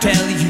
tell you.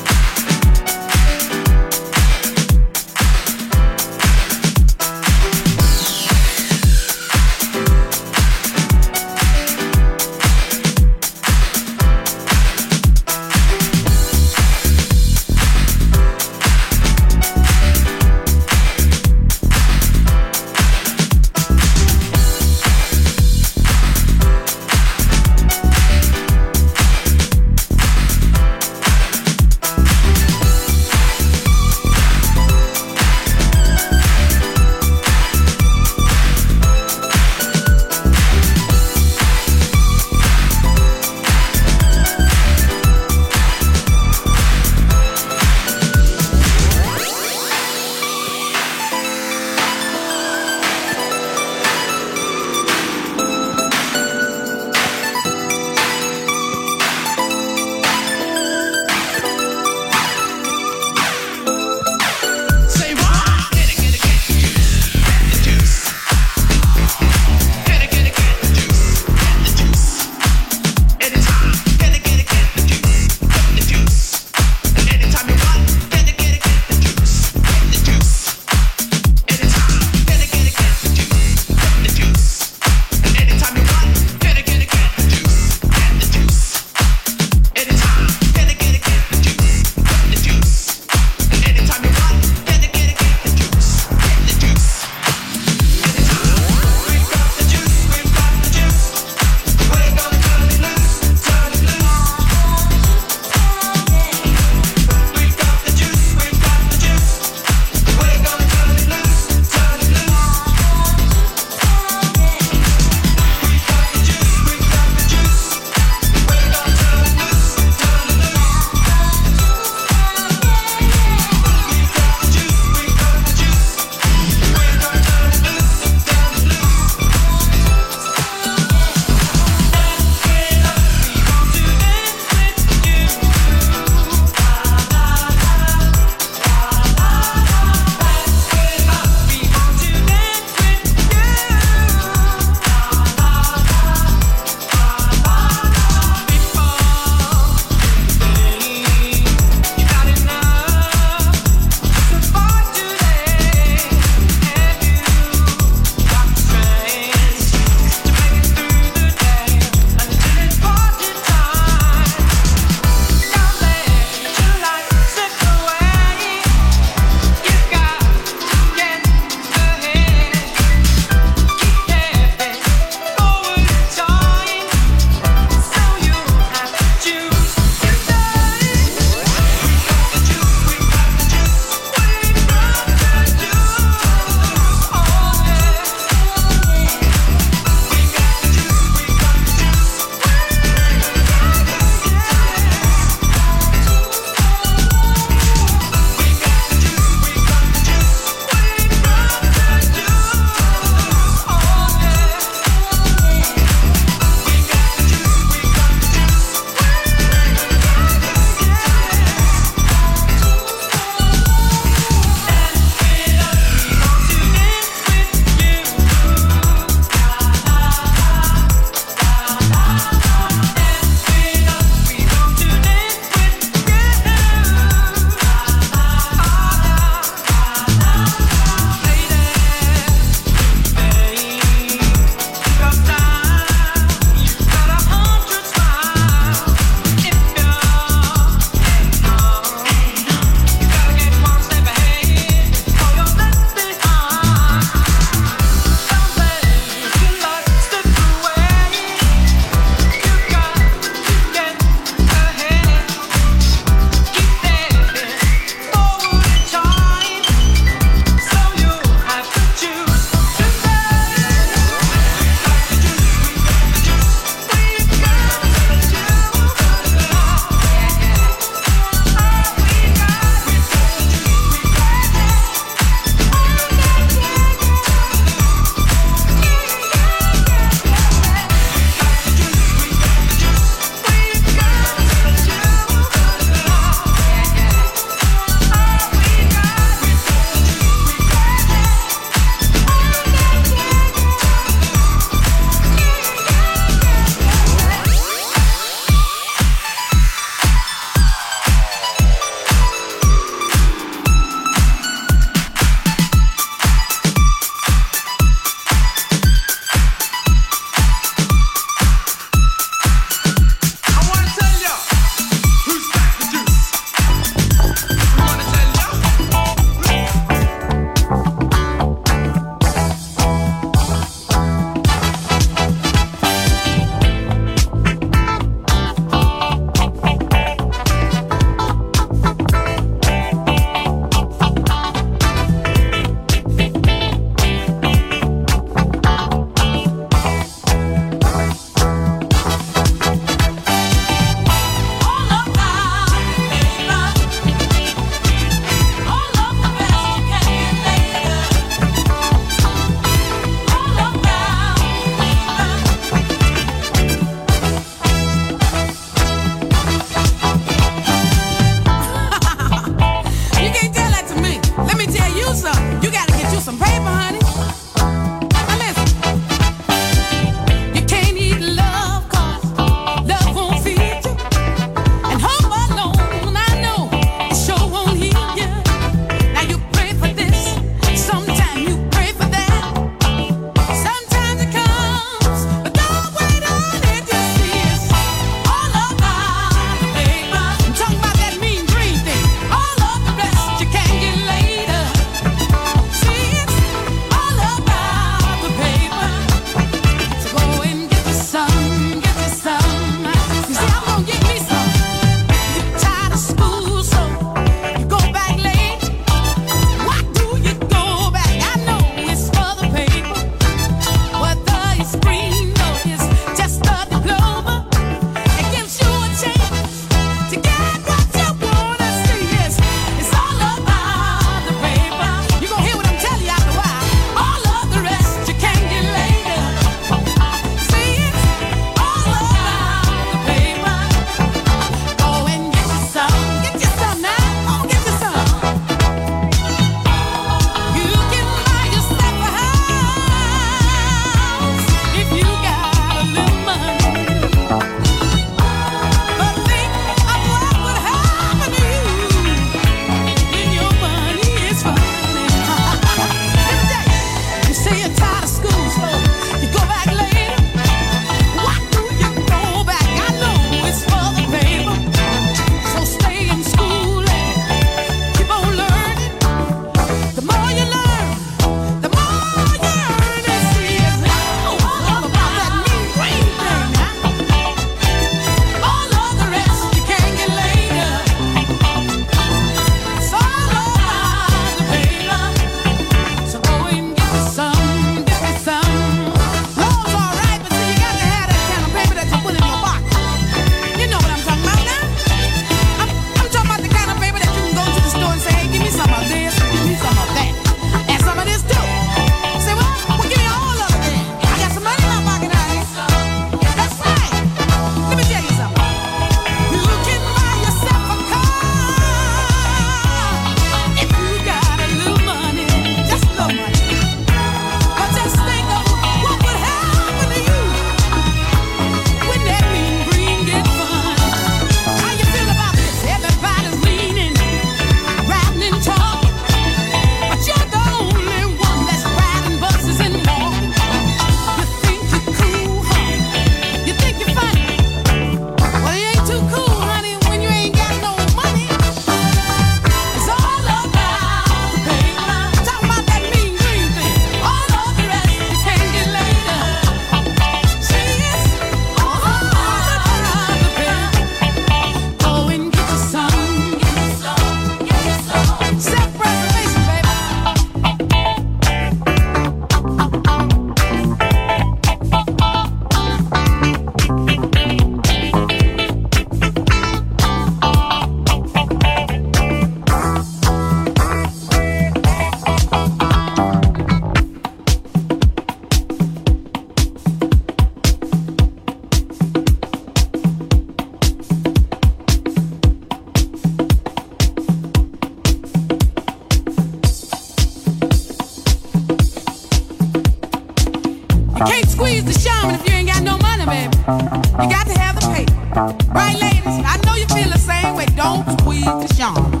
Right, ladies? I know you feel the same way. Don't squeeze the Charmin.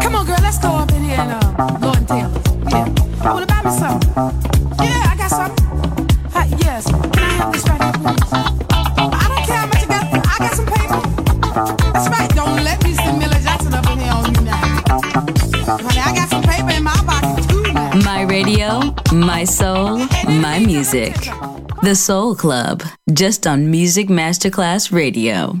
Come on, girl, let's go up in here and uh, Lord and Taylor's. Yeah. Wanna buy me something? Yeah, I got something. Yes. Can I have this right here, please? I don't care how much you got. I got some paper. That's right. Don't let me see Miller Jackson up in here on you now. Honey, I got some paper in my pocket too now. My radio, my soul, my music. The Soul Club, just on Music Masterclass Radio.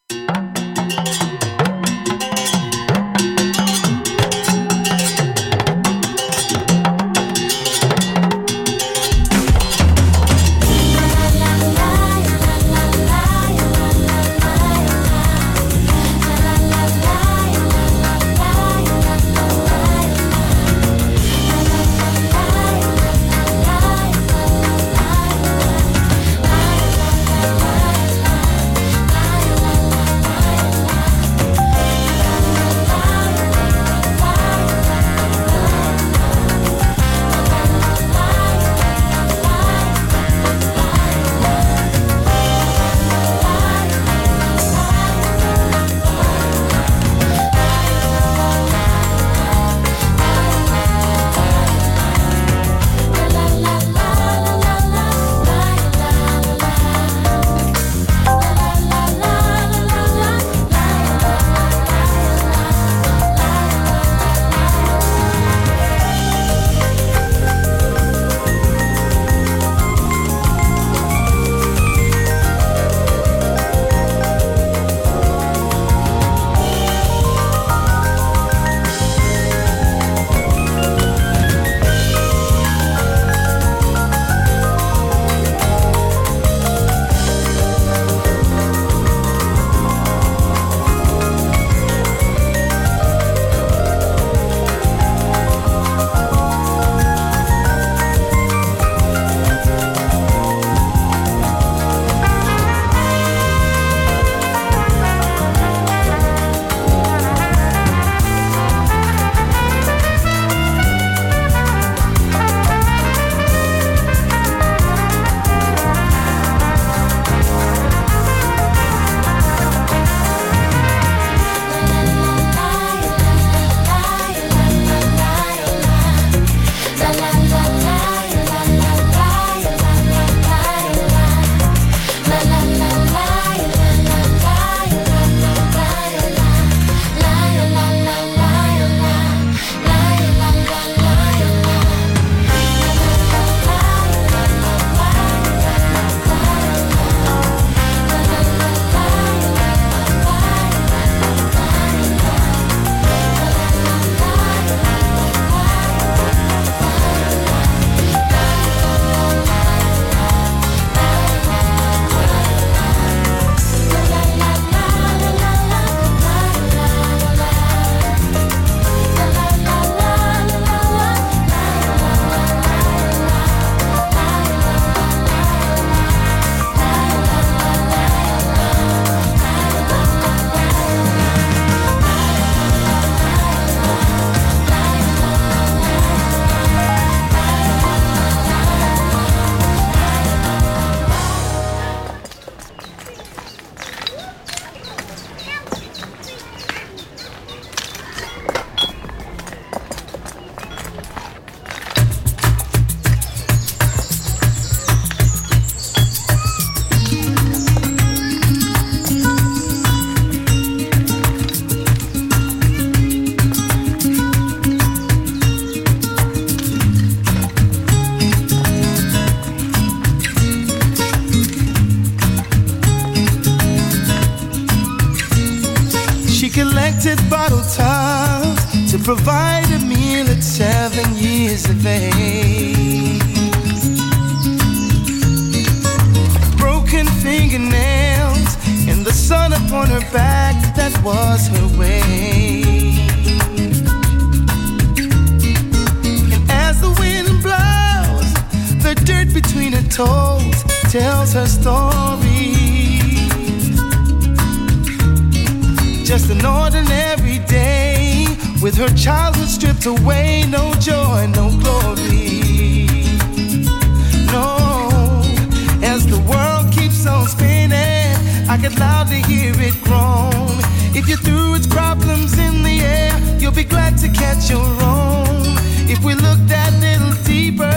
If we look that little deeper,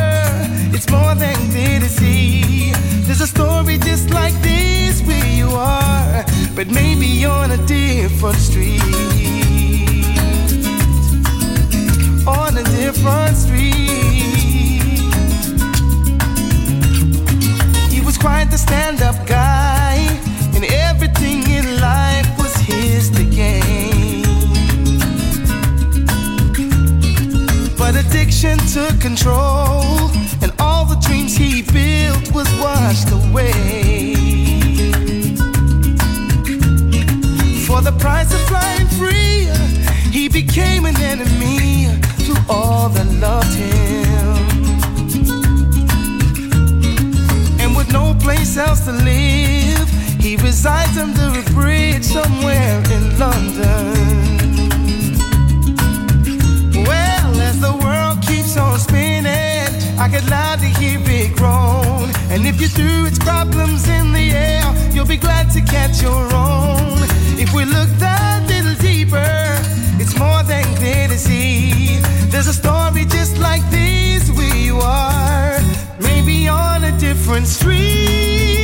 it's more than clear to see. There's a story just like this where you are, but maybe on a different street. control, and all the dreams he built was washed away. For the price of flying free, he became an enemy to all that loved him. And with no place else to live, he resides under a bridge somewhere in London. Well, as the I could loudly hear it groan. And if you threw its problems in the air, you'll be glad to catch your own. If we look that little deeper, it's more than clear to see. There's a story just like this. we are, maybe on a different street.